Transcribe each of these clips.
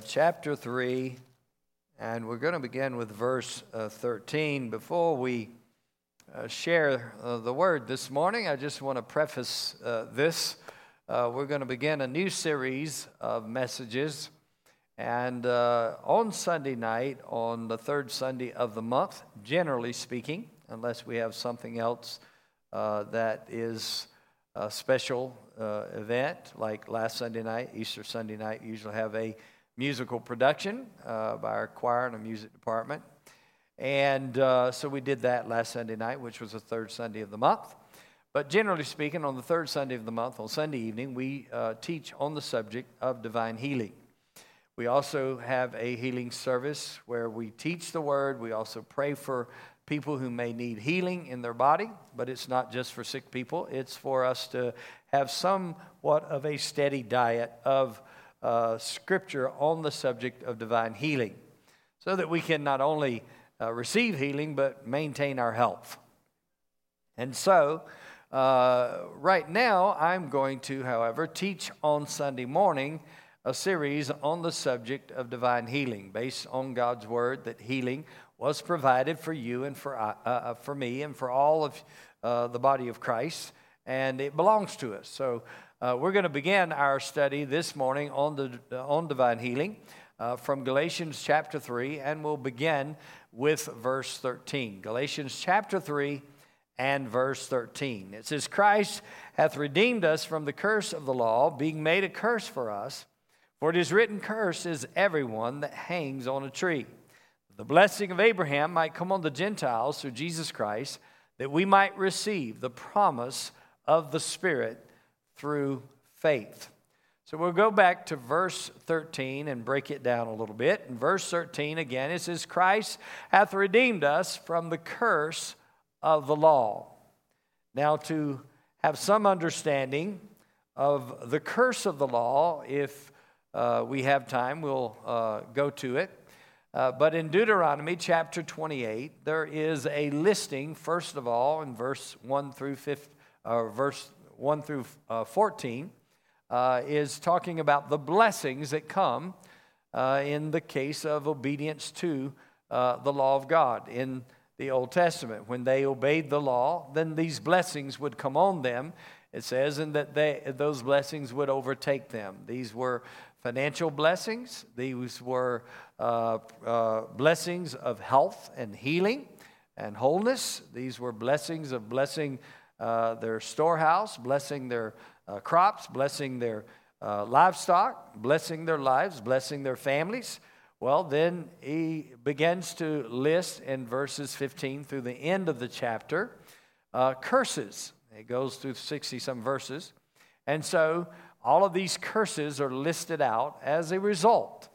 chapter 3, and we're going to begin with verse uh, 13. Before we uh, share uh, the word this morning, I just want to preface uh, this. Uh, we're going to begin a new series of messages. And on Sunday night, on the third Sunday of the month, generally speaking, unless we have something else that is a special uh, event like last Sunday night, Easter Sunday night, usually have a musical production uh, by our choir and a music department. And uh, so we did that last Sunday night, which was the third Sunday of the month. But generally speaking, on the third Sunday of the month, on Sunday evening, we uh, teach on the subject of divine healing. We also have a healing service where we teach the word. We also pray for people who may need healing in their body, but it's not just for sick people. It's for us to have somewhat of a steady diet of uh, scripture on the subject of divine healing so that we can not only uh, receive healing but maintain our health. And so, uh, right now, I'm going to, however, teach on Sunday morning a series on the subject of divine healing based on God's word that healing was provided for you and for, uh, uh, for me and for all of uh, the body of Christ, and it belongs to us. So uh, we're going to begin our study this morning on, the, on divine healing uh, from Galatians chapter 3, and we'll begin with verse 13. Galatians chapter 3 and verse 13. It says, Christ hath redeemed us from the curse of the law, being made a curse for us. For it is written, Curse is everyone that hangs on a tree the blessing of Abraham might come on the Gentiles through Jesus Christ, that we might receive the promise of the Spirit through faith. So we'll go back to verse 13 and break it down a little bit. In verse 13, again, it says, Christ hath redeemed us from the curse of the law. Now, to have some understanding of the curse of the law, if uh, we have time, we'll uh, go to it. Uh, but in Deuteronomy chapter 28, there is a listing, first of all, in verse 1 through 5, uh, verse 1 through uh, 14, uh, is talking about the blessings that come uh, in the case of obedience to uh, the law of God in the Old Testament. When they obeyed the law, then these blessings would come on them, it says, and that they, those blessings would overtake them. These were financial blessings, these were uh, blessings of health and healing and wholeness. These were blessings of blessing uh, their storehouse, blessing their uh, crops, blessing their uh, livestock, blessing their lives, blessing their families. Well, then he begins to list in verses 15 through the end of the chapter uh, curses. It goes through 60 some verses. And so all of these curses are listed out as a result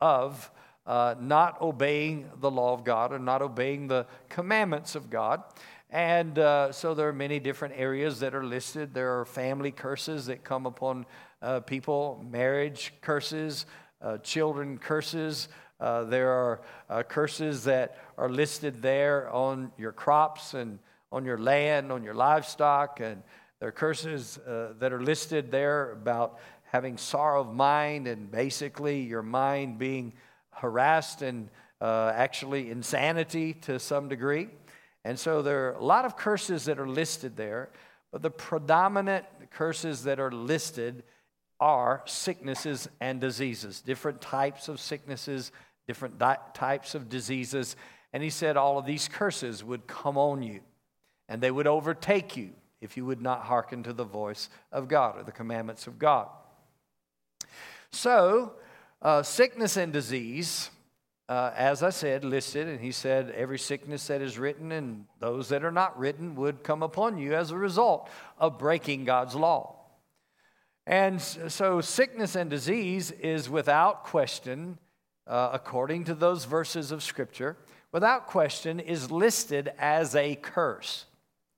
of uh, not obeying the law of God or not obeying the commandments of God. And uh, so there are many different areas that are listed. There are family curses that come upon uh, people, marriage curses, uh, children curses. Uh, there are uh, curses that are listed there on your crops and on your land, on your livestock. And there are curses that are listed there about having sorrow of mind and basically your mind being harassed and uh, actually insanity to some degree. And so there are a lot of curses that are listed there, but the predominant curses that are listed are sicknesses and diseases, different types of sicknesses, different di- types of diseases. And he said all of these curses would come on you and they would overtake you if you would not hearken to the voice of God or the commandments of God. So, uh, sickness and disease, uh, as I said, listed, and he said, every sickness that is written and those that are not written would come upon you as a result of breaking God's law. And so, sickness and disease is without question, uh, according to those verses of Scripture, without question, is listed as a curse.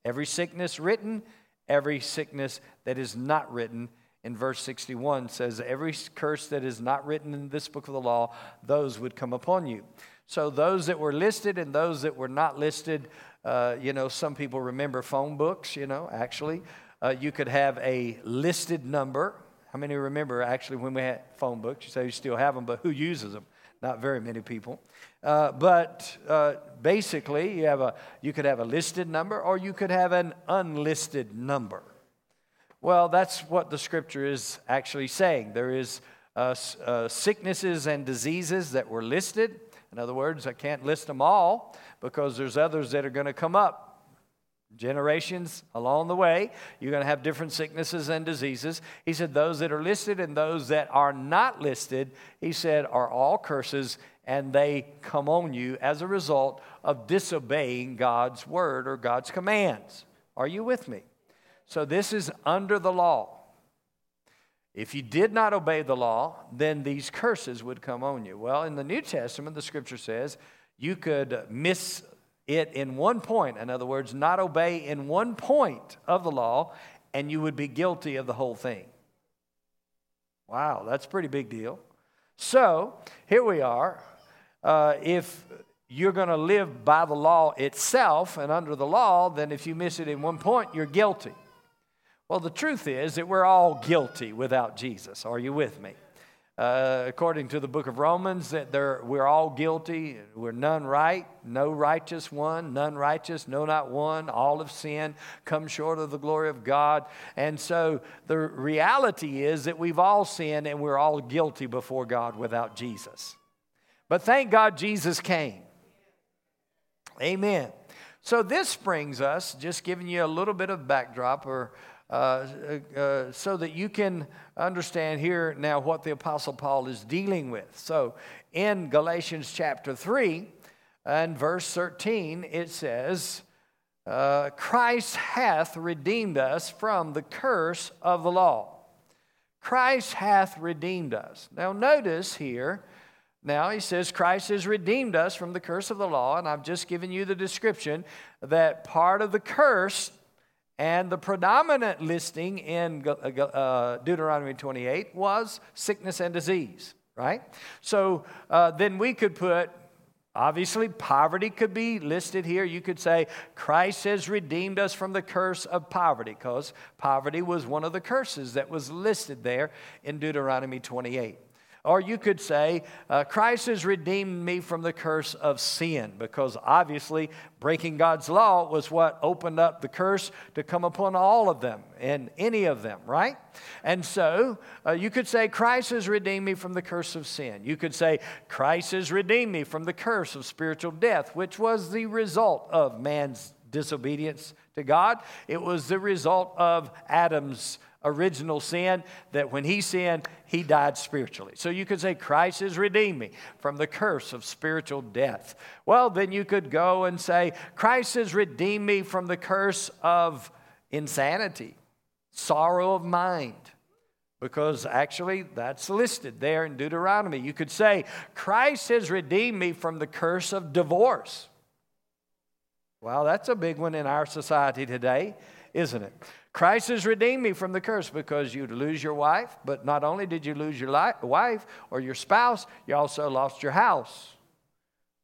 Every sickness written, every sickness that is not written in verse 61 says, Every curse that is not written in this book of the law, those would come upon you. So those that were listed and those that were not listed, uh, you know, some people remember phone books, you know, actually. Uh, you could have a listed number. How many remember actually when we had phone books? You say you still have them, but who uses them? Not very many people. Uh, but uh, basically, you, have a, you could have a listed number or you could have an unlisted number. Well, that's what the scripture is actually saying. There is uh, uh sicknesses and diseases that were listed. In other words, I can't list them all because there's others that are going to come up generations along the way. You're going to have different sicknesses and diseases. He said, Those that are listed and those that are not listed, he said, are all curses and they come on you as a result of disobeying God's word or God's commands. Are you with me? So this is under the law. If you did not obey the law, then these curses would come on you. Well, in the New Testament, the scripture says you could miss it in one point, in other words, not obey in one point of the law, and you would be guilty of the whole thing. Wow, that's a pretty big deal. So here we are. Uh, if you're going to live by the law itself and under the law, then if you miss it in one point, you're guilty. Well, the truth is that we're all guilty without Jesus. Are you with me? Uh, according to the book of Romans, that we're all guilty. We're none right, no righteous one, none righteous, no, not one. All have sinned, come short of the glory of God. And so the reality is that we've all sinned and we're all guilty before God without Jesus. But thank God Jesus came. Amen. So this brings us, just giving you a little bit of backdrop or uh, uh, so that you can understand here now what the Apostle Paul is dealing with. So in Galatians chapter 3 and verse 13, it says, uh, Christ hath redeemed us from the curse of the law. Christ hath redeemed us. Now, notice here, now he says, Christ has redeemed us from the curse of the law, and I've just given you the description that part of the curse and the predominant listing in uh, uh, Deuteronomy 28 was sickness and disease, right? So uh, then we could put, obviously, poverty could be listed here. You could say, Christ has redeemed us from the curse of poverty, because poverty was one of the curses that was listed there in Deuteronomy 28. Or you could say, uh, Christ has redeemed me from the curse of sin, because obviously breaking God's law was what opened up the curse to come upon all of them and any of them, right? And so uh, you could say, Christ has redeemed me from the curse of sin. You could say, Christ has redeemed me from the curse of spiritual death, which was the result of man's disobedience to God. It was the result of Adam's original sin that when he sinned, he died spiritually. So you could say, Christ has redeemed me from the curse of spiritual death. Well, then you could go and say, Christ has redeemed me from the curse of insanity, sorrow of mind. Because actually, that's listed there in Deuteronomy. You could say, Christ has redeemed me from the curse of divorce. Well, that's a big one in our society today, isn't it? Christ has redeemed me from the curse because you'd lose your wife, but not only did you lose your wife or your spouse, you also lost your house,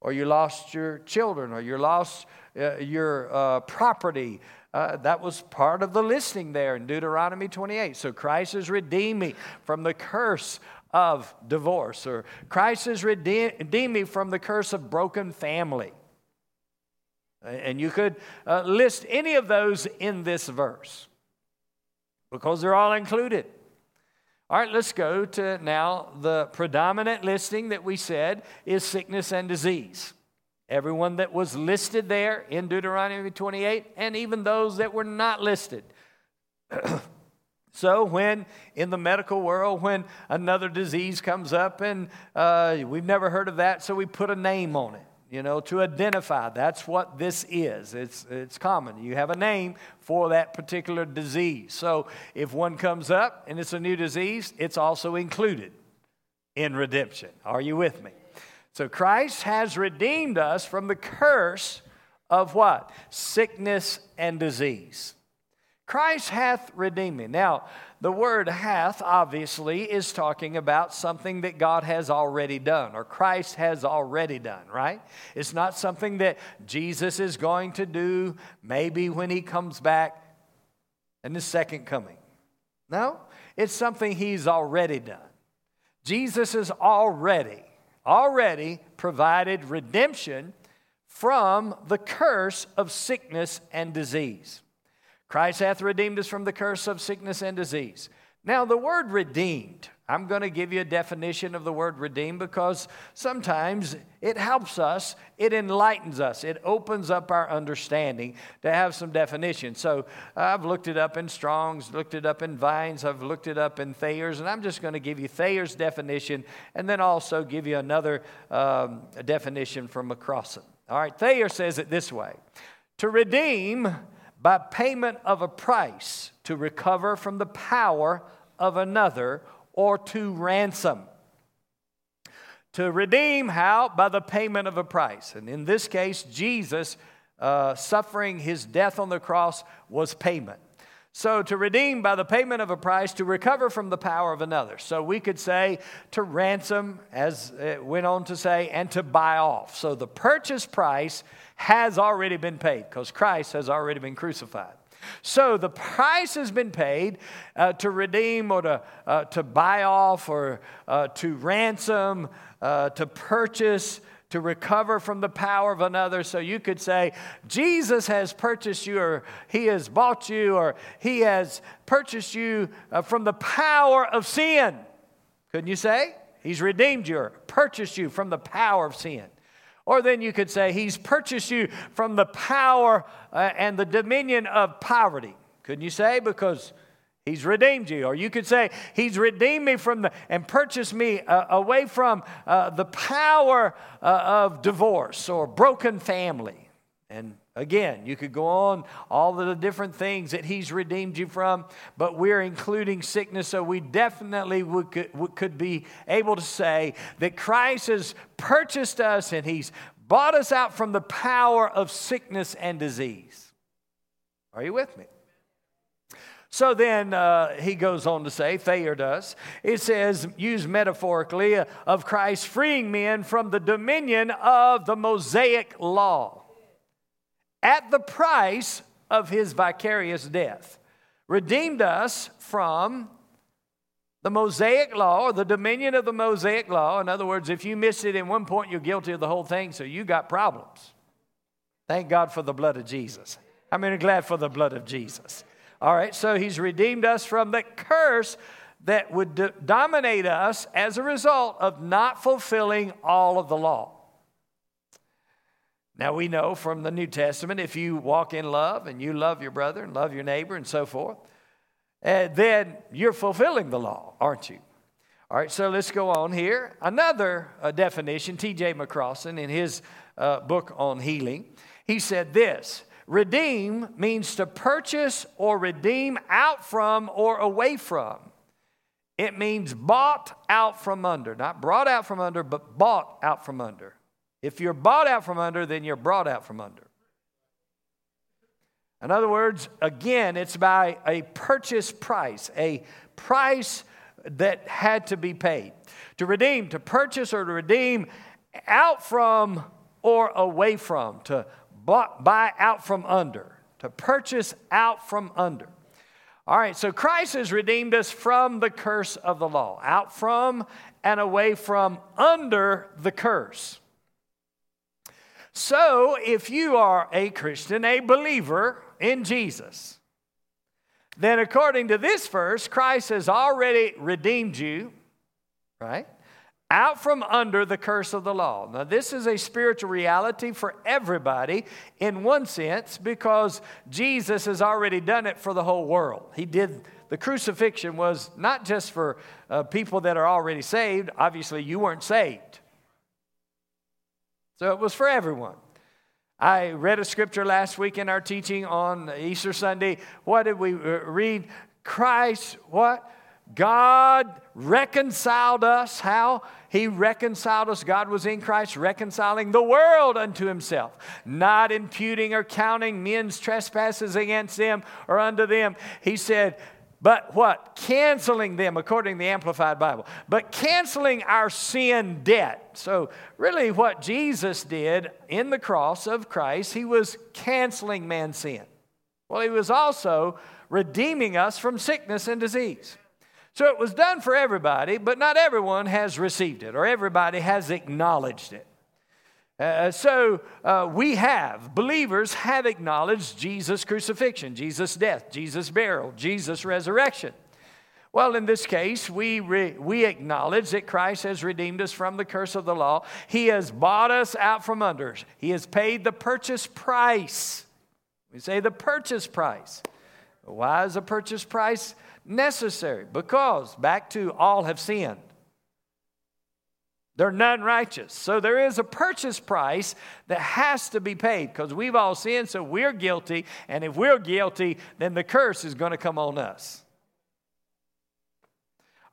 or you lost your children, or you lost uh, your uh, property. Uh, that was part of the listing there in Deuteronomy 28. So Christ has redeemed me from the curse of divorce, or Christ has redeemed me from the curse of broken family. And you could uh, list any of those in this verse because they're all included. All right, let's go to now the predominant listing that we said is sickness and disease. Everyone that was listed there in Deuteronomy 28, and even those that were not listed. so, when in the medical world, when another disease comes up and uh, we've never heard of that, so we put a name on it you know, to identify. That's what this is. It's, it's common. You have a name for that particular disease. So if one comes up and it's a new disease, it's also included in redemption. Are you with me? So Christ has redeemed us from the curse of what? Sickness and disease. Christ hath redeemed me. Now, the word hath obviously is talking about something that God has already done or Christ has already done, right? It's not something that Jesus is going to do maybe when he comes back in the second coming. No, it's something He's already done. Jesus has already, already provided redemption from the curse of sickness and disease. Christ hath redeemed us from the curse of sickness and disease. Now, the word redeemed, I'm going to give you a definition of the word redeemed because sometimes it helps us, it enlightens us, it opens up our understanding to have some definition. So I've looked it up in Strong's, looked it up in Vines, I've looked it up in Thayer's, and I'm just going to give you Thayer's definition and then also give you another um, definition from McCrossan. All right, Thayer says it this way To redeem by payment of a price, to recover from the power of another or to ransom. To redeem, how? By the payment of a price. And in this case, Jesus uh, suffering his death on the cross was payment. So, to redeem by the payment of a price, to recover from the power of another. So, we could say to ransom, as it went on to say, and to buy off. So, the purchase price has already been paid because Christ has already been crucified. So the price has been paid uh, to redeem or to, uh, to buy off or uh, to ransom, uh, to purchase, to recover from the power of another. So you could say, Jesus has purchased you, or He has bought you, or He has purchased you uh, from the power of sin. Couldn't you say? He's redeemed you, or purchased you from the power of sin. Or then you could say, He's purchased you from the power uh, and the dominion of poverty. Couldn't you say? Because He's redeemed you. Or you could say, He's redeemed me from the, and purchased me uh, away from uh, the power uh, of divorce or broken family. And again, you could go on all of the different things that He's redeemed you from, but we're including sickness, so we definitely would, could, could be able to say that Christ has purchased us and He's bought us out from the power of sickness and disease. Are you with me? So then uh, he goes on to say, Thayer does, it says, used metaphorically, uh, of Christ freeing men from the dominion of the Mosaic law at the price of his vicarious death. Redeemed us from the Mosaic law or the dominion of the Mosaic law. In other words, if you miss it in one point, you're guilty of the whole thing, so you got problems. Thank God for the blood of Jesus. I mean, glad for the blood of Jesus. All right, so he's redeemed us from the curse that would do- dominate us as a result of not fulfilling all of the law. Now, we know from the New Testament if you walk in love and you love your brother and love your neighbor and so forth, uh, then you're fulfilling the law, aren't you? All right, so let's go on here. Another uh, definition, T.J. McCrossan, in his uh, book on healing, he said this Redeem means to purchase or redeem out from or away from. It means bought out from under, not brought out from under, but bought out from under. If you're bought out from under, then you're brought out from under. In other words, again, it's by a purchase price, a price that had to be paid. To redeem, to purchase or to redeem out from or away from, to buy out from under, to purchase out from under. All right, so Christ has redeemed us from the curse of the law, out from and away from under the curse. So, if you are a Christian, a believer in Jesus, then according to this verse, Christ has already redeemed you, right? out from under the curse of the law. Now, this is a spiritual reality for everybody in one sense because Jesus has already done it for the whole world. He did, the crucifixion was not just for uh, people that are already saved. Obviously, you weren't saved. So it was for everyone. I read a scripture last week in our teaching on Easter Sunday. What did we uh, read? Christ, what? God reconciled us. How? He reconciled us. God was in Christ, reconciling the world unto himself, not imputing or counting men's trespasses against them or unto them. He said, but what? Canceling them, according to the Amplified Bible. But canceling our sin debt. So, really, what Jesus did in the cross of Christ, he was canceling man's sin. Well, he was also redeeming us from sickness and disease. So it was done for everybody, but not everyone has received it or everybody has acknowledged it. Uh, so uh, we have, believers have acknowledged Jesus' crucifixion, Jesus' death, Jesus' burial, Jesus' resurrection. Well, in this case, we, re, we acknowledge that Christ has redeemed us from the curse of the law. He has bought us out from under. He has paid the purchase price. We say the purchase price. Why is a purchase price necessary? Because, back to all have sinned. They're none righteous. So there is a purchase price that has to be paid because we've all sinned, so we're guilty. And if we're guilty, then the curse is going to come on us.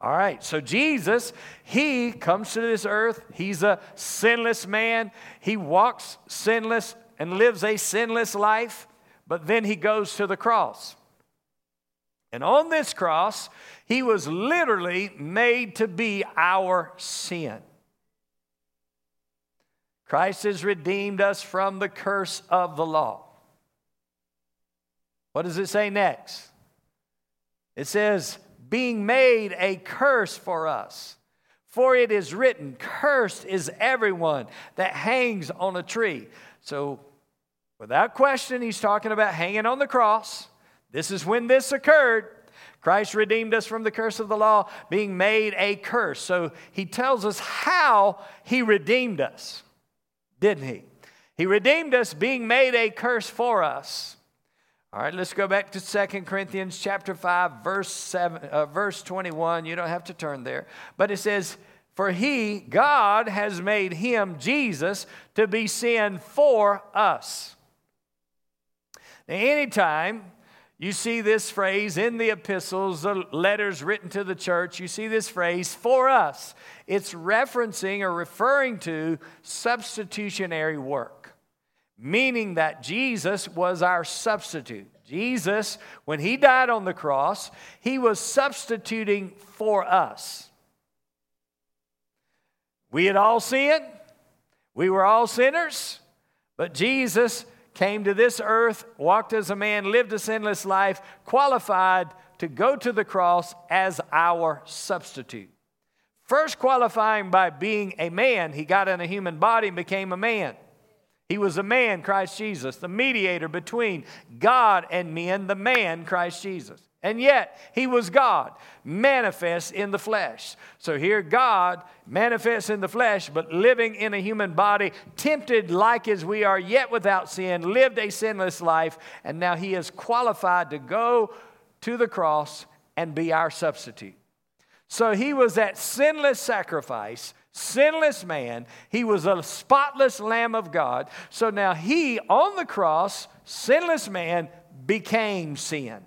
All right, so Jesus, he comes to this earth. He's a sinless man. He walks sinless and lives a sinless life, but then he goes to the cross. And on this cross, he was literally made to be our sin. Christ has redeemed us from the curse of the law. What does it say next? It says, being made a curse for us. For it is written, Cursed is everyone that hangs on a tree. So, without question, he's talking about hanging on the cross. This is when this occurred. Christ redeemed us from the curse of the law, being made a curse. So he tells us how he redeemed us, didn't he? He redeemed us, being made a curse for us. All right, let's go back to 2 Corinthians chapter 5, verse, 7, uh, verse 21. You don't have to turn there. But it says, For he, God, has made him, Jesus, to be sin for us. Now, anytime you see this phrase in the epistles, the letters written to the church. You see this phrase, for us. It's referencing or referring to substitutionary work, meaning that Jesus was our substitute. Jesus, when he died on the cross, he was substituting for us. We had all sinned, we were all sinners, but Jesus came to this earth, walked as a man, lived a sinless life, qualified to go to the cross as our substitute. First, qualifying by being a man, he got in a human body and became a man. He was a man, Christ Jesus, the mediator between God and men, the man, Christ Jesus. And yet, he was God, manifest in the flesh. So here, God manifests in the flesh, but living in a human body, tempted like as we are, yet without sin, lived a sinless life, and now he is qualified to go to the cross and be our substitute. So he was that sinless sacrifice, sinless man. He was a spotless Lamb of God. So now he, on the cross, sinless man, became sin.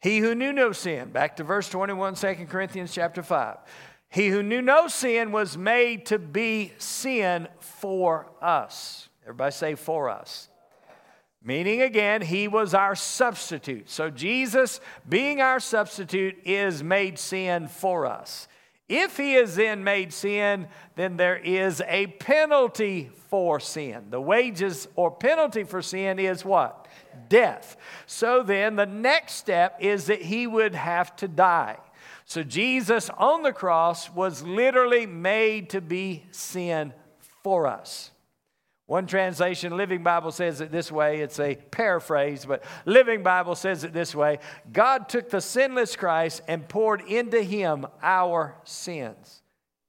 He who knew no sin, back to verse 21, 2 Corinthians chapter 5. He who knew no sin was made to be sin for us. Everybody say for us. Meaning again, he was our substitute. So Jesus, being our substitute, is made sin for us. If he is then made sin, then there is a penalty for sin. The wages or penalty for sin is what? death. So then, the next step is that he would have to die. So, Jesus on the cross was literally made to be sin for us. One translation, Living Bible, says it this way. It's a paraphrase, but Living Bible says it this way God took the sinless Christ and poured into him our sins,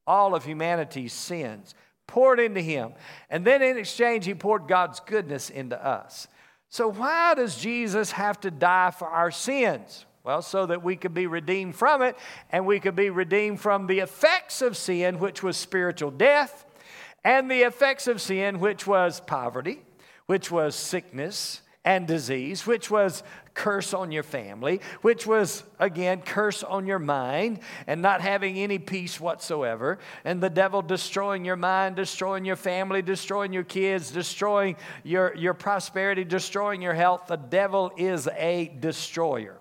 all of humanity's sins, poured into him. And then in exchange, he poured God's goodness into us. So, why does Jesus have to die for our sins? Well, so that we could be redeemed from it and we could be redeemed from the effects of sin, which was spiritual death, and the effects of sin, which was poverty, which was sickness and disease, which was curse on your family, which was, again, curse on your mind and not having any peace whatsoever, and the devil destroying your mind, destroying your family, destroying your kids, destroying your, your prosperity, destroying your health. The devil is a destroyer.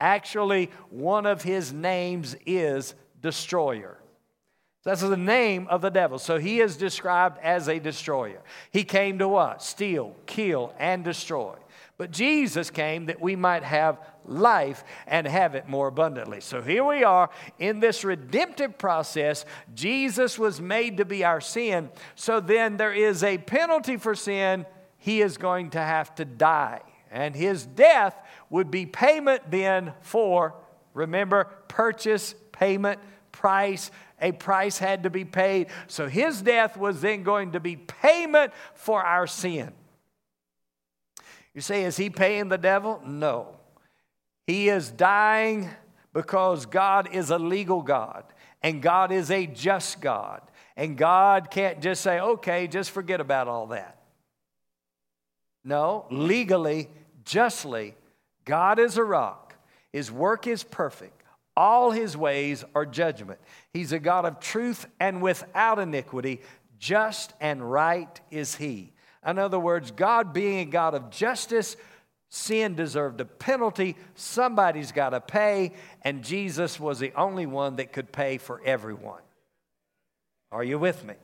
Actually, one of his names is destroyer. That's the name of the devil. So he is described as a destroyer. He came to what? Steal, kill, and destroy. but Jesus came that we might have life and have it more abundantly. So here we are in this redemptive process. Jesus was made to be our sin. So then there is a penalty for sin. He is going to have to die. And his death would be payment then for, remember, purchase, payment, price. A price had to be paid. So his death was then going to be payment for our sin. You say, is he paying the devil? No. He is dying because God is a legal God and God is a just God. And God can't just say, okay, just forget about all that. No, legally, justly, God is a rock. His work is perfect. All his ways are judgment. He's a God of truth and without iniquity. Just and right is he. In other words, God being a God of justice, sin deserved a penalty. Somebody's got to pay, and Jesus was the only one that could pay for everyone. Are you with me?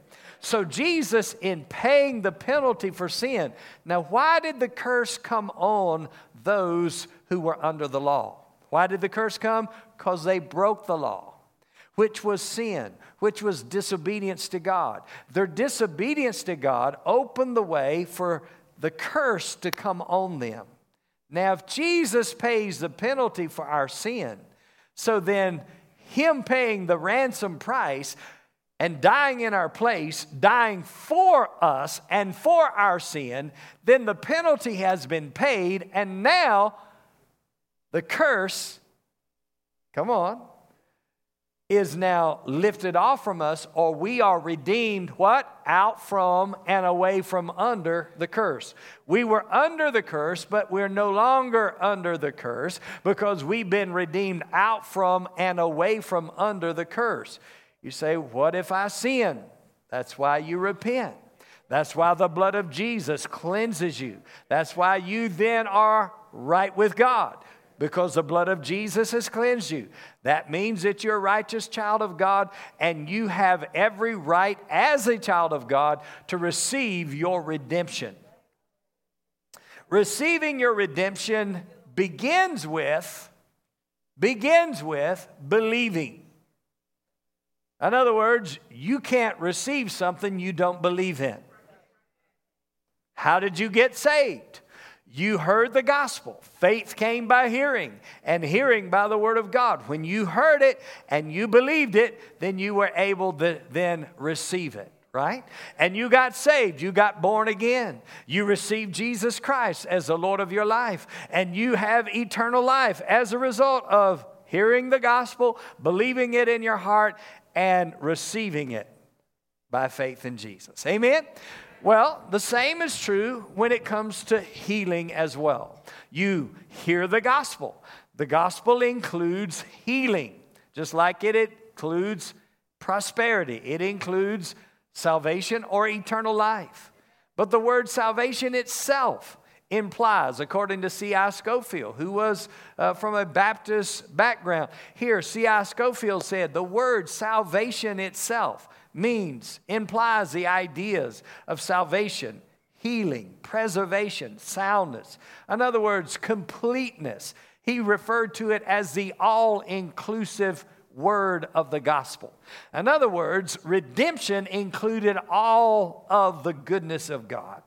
So, Jesus, in paying the penalty for sin, now, why did the curse come on those who were under the law? Why did the curse come? Because they broke the law, which was sin, which was disobedience to God. Their disobedience to God opened the way for the curse to come on them. Now, if Jesus pays the penalty for our sin, so then Him paying the ransom price and dying in our place, dying for us and for our sin, then the penalty has been paid, and now the curse, come on, is now lifted off from us, or we are redeemed what? Out from and away from under the curse. We were under the curse, but we're no longer under the curse because we've been redeemed out from and away from under the curse. You say, What if I sin? That's why you repent. That's why the blood of Jesus cleanses you. That's why you then are right with God because the blood of Jesus has cleansed you. That means that you're a righteous child of God and you have every right as a child of God to receive your redemption. Receiving your redemption begins with begins with believing. In other words, you can't receive something you don't believe in. How did you get saved? You heard the gospel. Faith came by hearing, and hearing by the word of God. When you heard it and you believed it, then you were able to then receive it, right? And you got saved. You got born again. You received Jesus Christ as the Lord of your life, and you have eternal life as a result of hearing the gospel, believing it in your heart, and receiving it by faith in Jesus. Amen? Well, the same is true when it comes to healing as well. You hear the gospel. The gospel includes healing, just like it includes prosperity, it includes salvation or eternal life. But the word salvation itself implies, according to C.I. Scofield, who was uh, from a Baptist background. Here, C.I. Scofield said the word salvation itself means, implies the ideas of salvation, healing, preservation, soundness. In other words, completeness. He referred to it as the all inclusive word of the gospel. In other words, redemption included all of the goodness of God.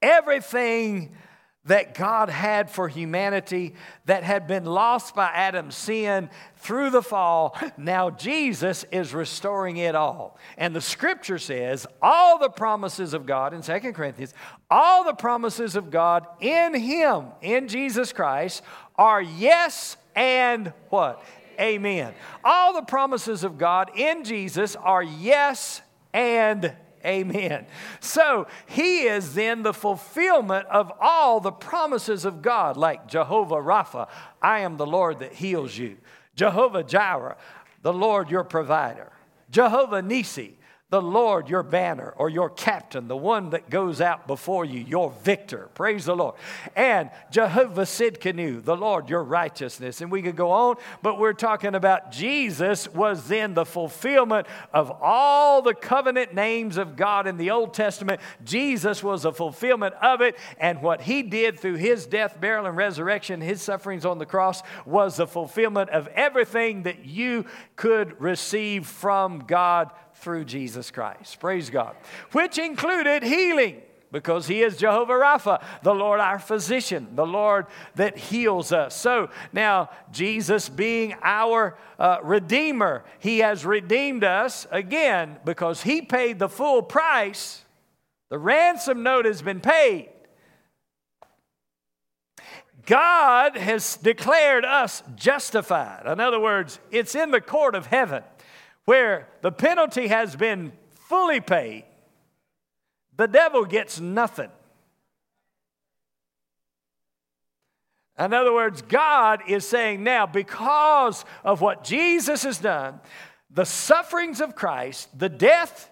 Everything that God had for humanity that had been lost by Adam's sin through the fall, now Jesus is restoring it all. And the scripture says all the promises of God in Second Corinthians, all the promises of God in Him, in Jesus Christ, are yes and what? Amen. All the promises of God in Jesus are yes and Amen. So he is then the fulfillment of all the promises of God, like Jehovah Rapha, I am the Lord that heals you. Jehovah Jireh, the Lord your provider. Jehovah Nissi, the Lord your banner or your captain, the one that goes out before you, your victor. Praise the Lord. And Jehovah Sidkenu, the Lord your righteousness. And we could go on, but we're talking about Jesus was then the fulfillment of all the covenant names of God in the Old Testament. Jesus was a fulfillment of it. And what he did through his death, burial, and resurrection, his sufferings on the cross, was the fulfillment of everything that you could receive from God through Jesus Christ. Praise God. Which included healing because he is Jehovah Rapha, the Lord our physician, the Lord that heals us. So now, Jesus being our uh, Redeemer, he has redeemed us again because he paid the full price. The ransom note has been paid. God has declared us justified. In other words, it's in the court of heaven where the penalty has been fully paid, the devil gets nothing. In other words, God is saying now, because of what Jesus has done, the sufferings of Christ, the death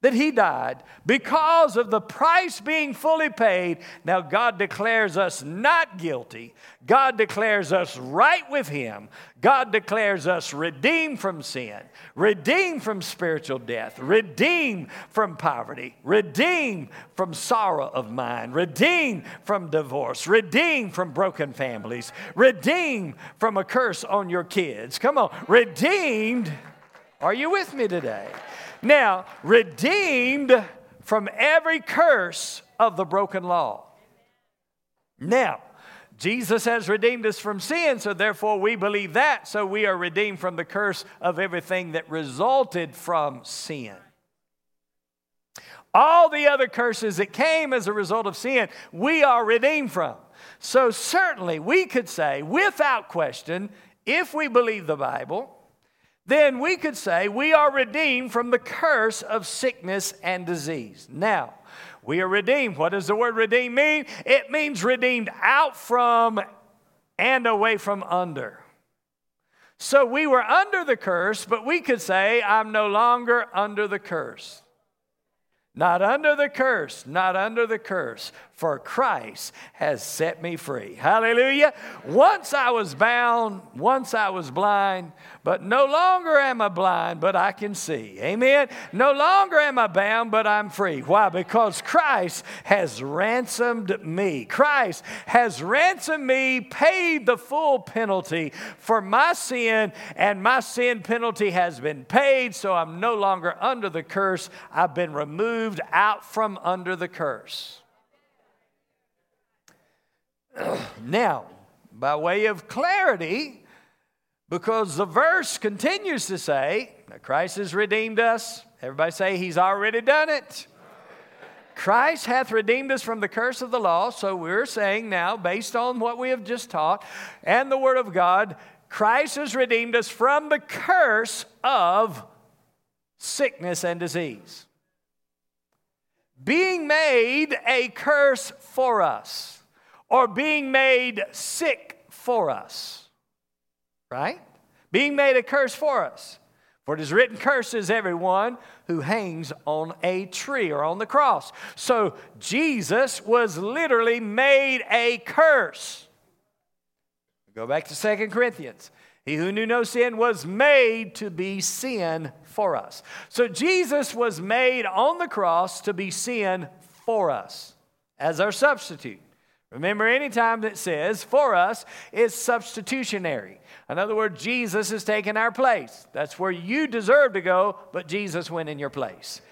that he died because of the price being fully paid. Now, God declares us not guilty. God declares us right with him. God declares us redeemed from sin, redeemed from spiritual death, redeemed from poverty, redeemed from sorrow of mind, redeemed from divorce, redeemed from broken families, redeemed from a curse on your kids. Come on, redeemed. Are you with me today? Now, redeemed from every curse of the broken law. Now, Jesus has redeemed us from sin, so therefore we believe that. So we are redeemed from the curse of everything that resulted from sin. All the other curses that came as a result of sin, we are redeemed from. So certainly we could say, without question, if we believe the Bible, then we could say we are redeemed from the curse of sickness and disease. Now, we are redeemed. What does the word redeemed mean? It means redeemed out from and away from under. So we were under the curse, but we could say, I'm no longer under the curse. Not under the curse, not under the curse, for Christ has set me free. Hallelujah. Once I was bound, once I was blind, but no longer am I blind, but I can see. Amen. No longer am I bound, but I'm free. Why? Because Christ has ransomed me. Christ has ransomed me, paid the full penalty for my sin, and my sin penalty has been paid, so I'm no longer under the curse. I've been removed out from under the curse. now, by way of clarity, because the verse continues to say that Christ has redeemed us. Everybody say he's already done it. Christ hath redeemed us from the curse of the law. So we're saying now, based on what we have just taught and the Word of God, Christ has redeemed us from the curse of sickness and disease. Being made a curse for us or being made sick for us. Right? Being made a curse for us. For it is written, curses everyone who hangs on a tree or on the cross. So Jesus was literally made a curse. Go back to Second Corinthians. He who knew no sin was made to be sin for us. So Jesus was made on the cross to be sin for us as our substitute. Remember, anytime that says for us, it's substitutionary. In other words, Jesus has taken our place. That's where you deserve to go, but Jesus went in your place.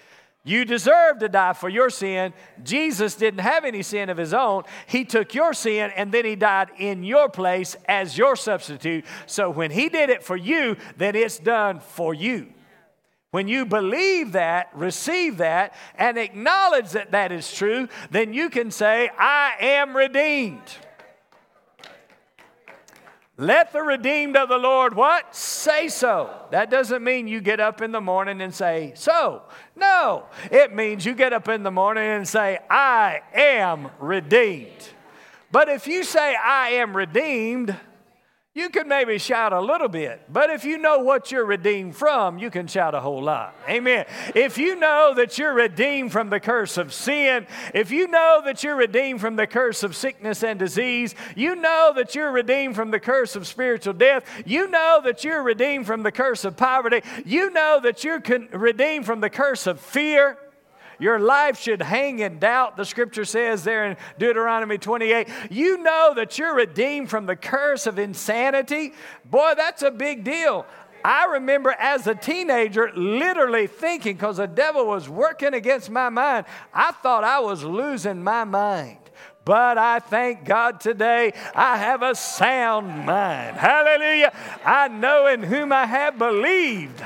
You deserve to die for your sin. Jesus didn't have any sin of his own. He took your sin and then he died in your place as your substitute. So when he did it for you, then it's done for you. When you believe that, receive that, and acknowledge that that is true, then you can say, I am redeemed. Let the redeemed of the Lord what? Say so. That doesn't mean you get up in the morning and say, so. No, it means you get up in the morning and say, I am redeemed. But if you say, I am redeemed, you could maybe shout a little bit, but if you know what you're redeemed from, you can shout a whole lot. Amen. If you know that you're redeemed from the curse of sin, if you know that you're redeemed from the curse of sickness and disease, you know that you're redeemed from the curse of spiritual death, you know that you're redeemed from the curse of poverty, you know that you're con- redeemed from the curse of fear. Your life should hang in doubt, the scripture says there in Deuteronomy 28. You know that you're redeemed from the curse of insanity. Boy, that's a big deal. I remember as a teenager literally thinking, because the devil was working against my mind, I thought I was losing my mind. But I thank God today I have a sound mind. Hallelujah. I know in whom I have believed.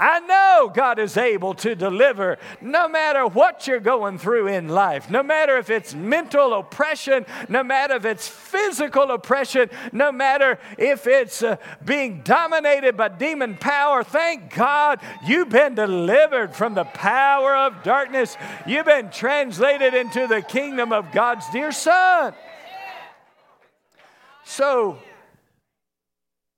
I know God is able to deliver no matter what you're going through in life, no matter if it's mental oppression, no matter if it's physical oppression, no matter if it's uh, being dominated by demon power. Thank God you've been delivered from the power of darkness. You've been translated into the kingdom of God's dear Son. So,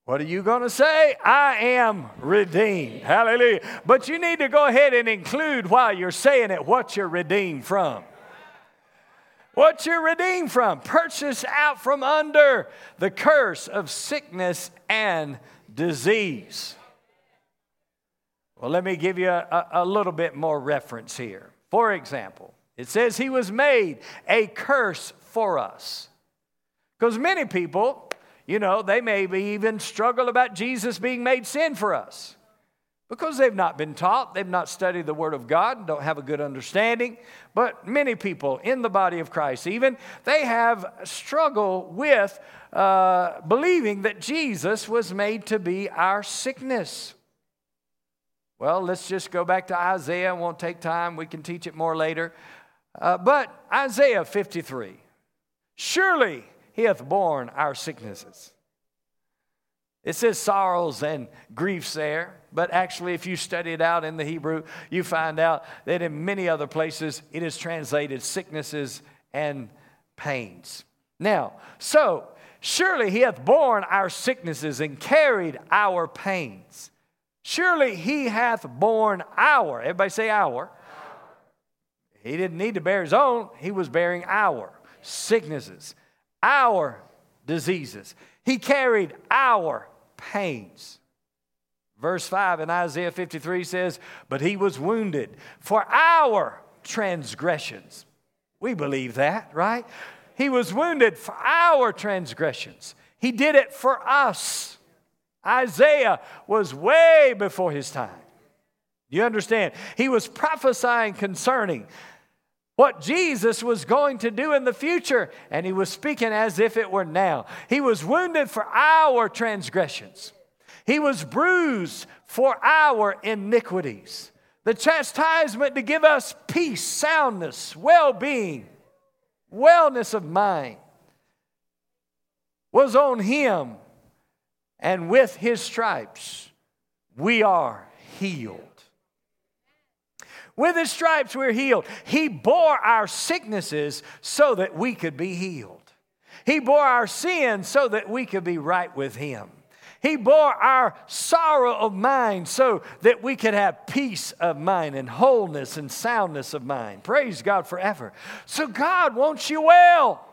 what are you going to say? I am redeemed. Hallelujah. But you need to go ahead and include while you're saying it what you're redeemed from. What you're redeemed from. Purchased out from under the curse of sickness and disease. Well, let me give you a, a little bit more reference here. For example, it says he was made a curse for us. Because many people you know, they may even struggle about Jesus being made sin for us because they've not been taught, they've not studied the Word of God, don't have a good understanding. But many people in the body of Christ, even, they have struggle with uh, believing that Jesus was made to be our sickness. Well, let's just go back to Isaiah. It won't take time. We can teach it more later. Uh, but Isaiah 53. Surely he hath borne our sicknesses. It says sorrows and griefs there, but actually, if you study it out in the Hebrew, you find out that in many other places it is translated sicknesses and pains. Now, so surely he hath borne our sicknesses and carried our pains. Surely he hath borne our, everybody say our. He didn't need to bear his own, he was bearing our sicknesses our diseases. He carried our pains. Verse 5 in Isaiah 53 says, But he was wounded for our transgressions. We believe that, right? He was wounded for our transgressions. He did it for us. Isaiah was way before his time. Do you understand? He was prophesying concerning what Jesus was going to do in the future, and he was speaking as if it were now. He was wounded for our transgressions, he was bruised for our iniquities. The chastisement to give us peace, soundness, well being, wellness of mind was on him, and with his stripes we are healed. With his stripes we're healed. He bore our sicknesses so that we could be healed. He bore our sins so that we could be right with him. He bore our sorrow of mind so that we could have peace of mind and wholeness and soundness of mind. Praise God forever. So God wants you well.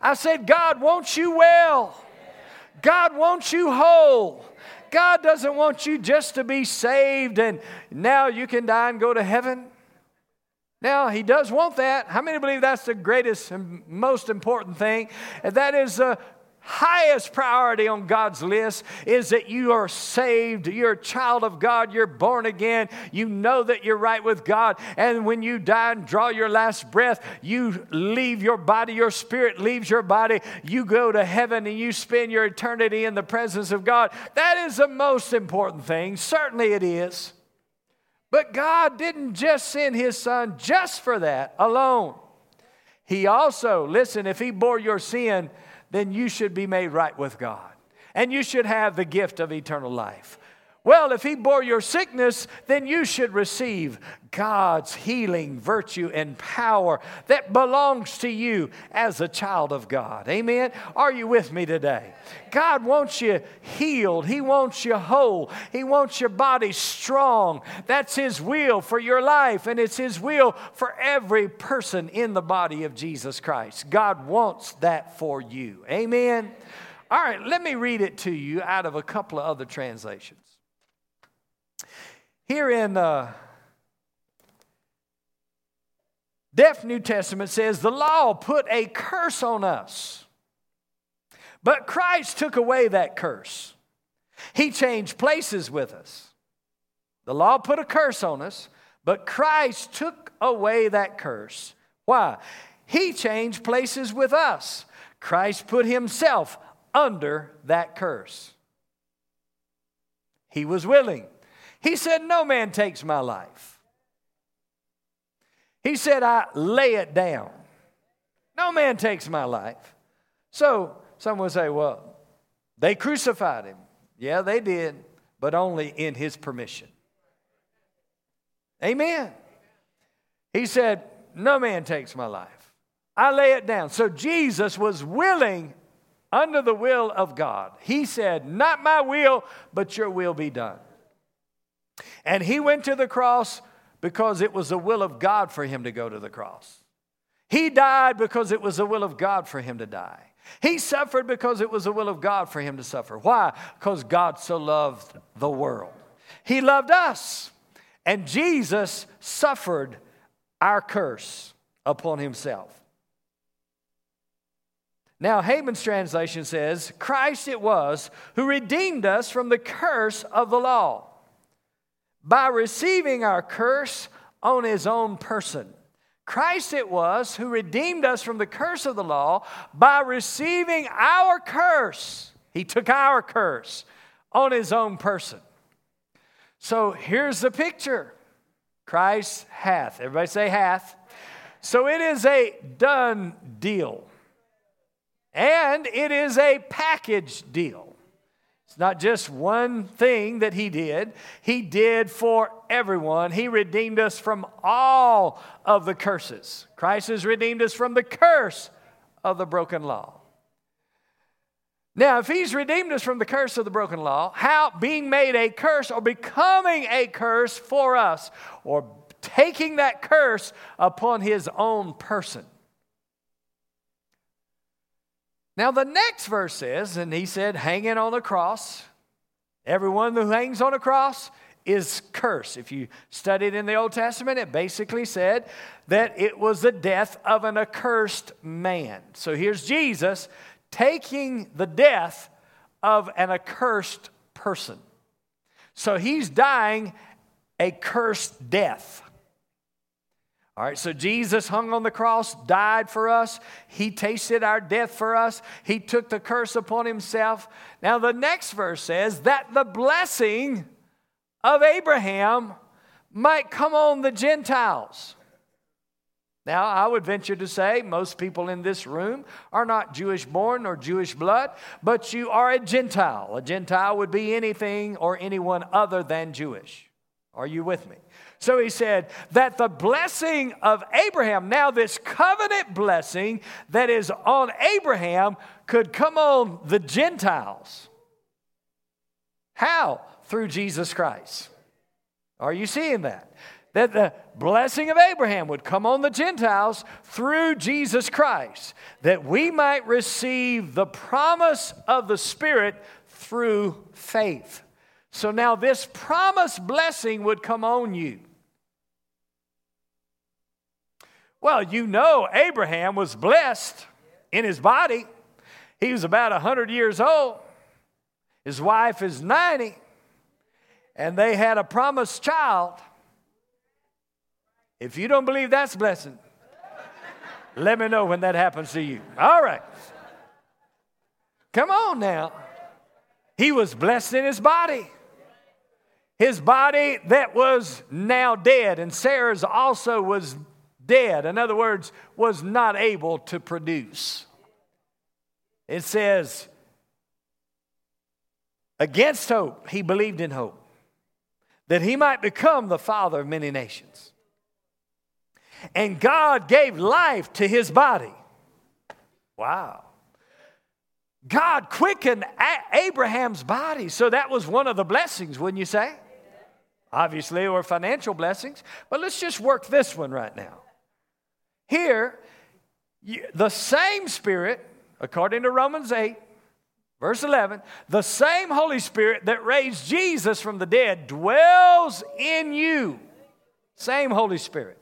I said, God wants you well. God wants you whole. God doesn't want you just to be saved and now you can die and go to heaven. Now, He does want that. How many believe that's the greatest and most important thing? And that is uh, highest priority on God's list is that you are saved, you're a child of God, you're born again, you know that you're right with God, and when you die and draw your last breath, you leave your body, your spirit leaves your body, you go to heaven and you spend your eternity in the presence of God. That is the most important thing. Certainly it is. But God didn't just send His Son just for that alone. He also, listen, if He bore your sin, then you should be made right with God. And you should have the gift of eternal life. Well, if he bore your sickness, then you should receive God's healing virtue and power that belongs to you as a child of God. Amen. Are you with me today? God wants you healed. He wants you whole. He wants your body strong. That's his will for your life and it's his will for every person in the body of Jesus Christ. God wants that for you. Amen. All right, let me read it to you out of a couple of other translations. Here in uh, Deaf New Testament says, The law put a curse on us, but Christ took away that curse. He changed places with us. The law put a curse on us, but Christ took away that curse. Why? He changed places with us. Christ put himself under that curse. He was willing. He said, No man takes my life. He said, I lay it down. No man takes my life. So someone would say, Well, they crucified him. Yeah, they did, but only in his permission. Amen. He said, No man takes my life. I lay it down. So Jesus was willing under the will of God. He said, Not my will, but your will be done. And he went to the cross because it was the will of God for him to go to the cross. He died because it was the will of God for him to die. He suffered because it was the will of God for him to suffer. Why? Because God so loved the world. He loved us. And Jesus suffered our curse upon himself. Now, Hayman's translation says, Christ it was who redeemed us from the curse of the law by receiving our curse on his own person. Christ it was who redeemed us from the curse of the law by receiving our curse. He took our curse on his own person. So here's the picture Christ hath. Everybody say hath. So it is a done deal. And it is a package deal. It's not just one thing that He did, He did for everyone. He redeemed us from all of the curses. Christ has redeemed us from the curse of the broken law. Now, if He's redeemed us from the curse of the broken law, how being made a curse or becoming a curse for us, or taking that curse upon His own person. Now, the next verse says, and he said, hanging on the cross, everyone who hangs on a cross is cursed. If you studied in the Old Testament, it basically said that it was the death of an accursed man. So here's Jesus taking the death of an accursed person. So he's dying a cursed death. All right, so Jesus hung on the cross, died for us. He tasted our death for us. He took the curse upon himself. Now, the next verse says that the blessing of Abraham might come on the Gentiles. Now, I would venture to say most people in this room are not Jewish born or Jewish blood, but you are a Gentile. A Gentile would be anything or anyone other than Jewish. Are you with me? So he said that the blessing of Abraham, now this covenant blessing that is on Abraham, could come on the Gentiles. How? Through Jesus Christ. Are you seeing that? That the blessing of Abraham would come on the Gentiles through Jesus Christ, that we might receive the promise of the Spirit through faith. So now this promised blessing would come on you. Well, you know, Abraham was blessed in his body. He was about 100 years old. His wife is 90. And they had a promised child. If you don't believe that's blessing, let me know when that happens to you. All right. Come on now. He was blessed in his body. His body that was now dead, and Sarah's also was dead. In other words, was not able to produce. It says, against hope, he believed in hope. that he might become the father of many nations. And God gave life to his body. Wow. God quickened Abraham's body. So that was one of the blessings, wouldn't you say? Obviously, or financial blessings. But let's just work this one right now. Here, the same Spirit, according to Romans 8, verse 11, the same Holy Spirit that raised Jesus from the dead dwells in you. Same Holy Spirit.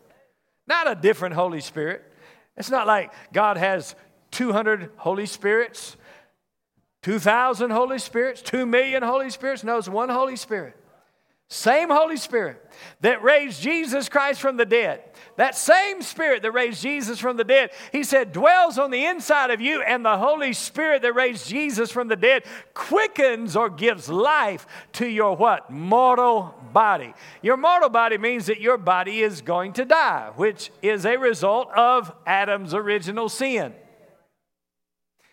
Not a different Holy Spirit. It's not like God has 200 Holy Spirits, 2,000 Holy Spirits, 2 million Holy Spirits. No, it's one Holy Spirit. Same Holy Spirit that raised Jesus Christ from the dead. That same Spirit that raised Jesus from the dead, he said, dwells on the inside of you, and the Holy Spirit that raised Jesus from the dead quickens or gives life to your what? Mortal body. Your mortal body means that your body is going to die, which is a result of Adam's original sin.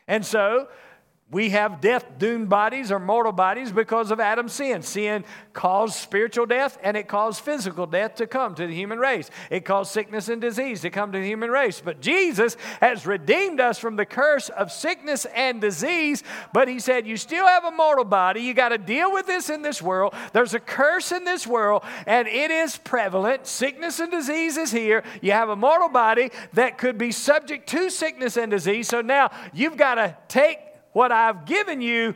And so, we have death doomed bodies or mortal bodies because of Adam's sin. Sin caused spiritual death and it caused physical death to come to the human race. It caused sickness and disease to come to the human race. But Jesus has redeemed us from the curse of sickness and disease. But He said, You still have a mortal body. You got to deal with this in this world. There's a curse in this world and it is prevalent. Sickness and disease is here. You have a mortal body that could be subject to sickness and disease. So now you've got to take what I've given you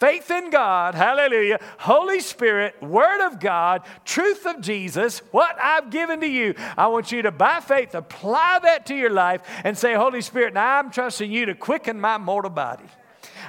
faith in God, hallelujah, Holy Spirit, Word of God, truth of Jesus, what I've given to you. I want you to, by faith, apply that to your life and say, Holy Spirit, now I'm trusting you to quicken my mortal body.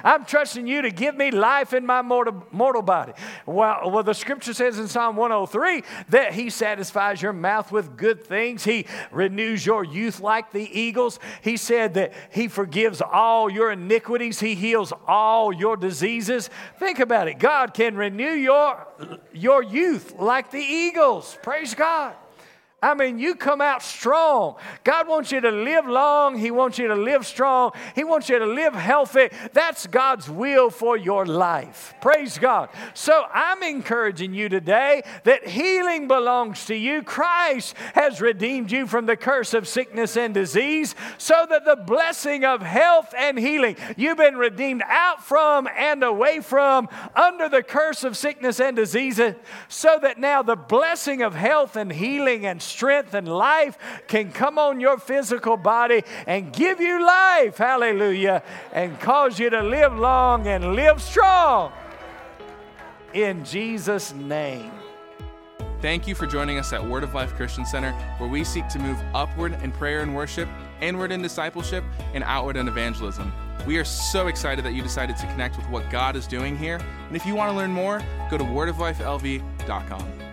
I'm trusting you to give me life in my mortal, mortal body. Well, well, the scripture says in Psalm 103 that He satisfies your mouth with good things, He renews your youth like the eagles. He said that He forgives all your iniquities, He heals all your diseases. Think about it God can renew your, your youth like the eagles. Praise God. I mean, you come out strong. God wants you to live long. He wants you to live strong. He wants you to live healthy. That's God's will for your life. Praise God. So I'm encouraging you today that healing belongs to you. Christ has redeemed you from the curse of sickness and disease so that the blessing of health and healing, you've been redeemed out from and away from under the curse of sickness and disease, so that now the blessing of health and healing and strength and life can come on your physical body and give you life, hallelujah, and cause you to live long and live strong. In Jesus' name. Thank you for joining us at Word of Life Christian Center, where we seek to move upward in prayer and worship, inward in discipleship, and outward in evangelism. We are so excited that you decided to connect with what God is doing here. And if you want to learn more, go to wordoflifelv.com.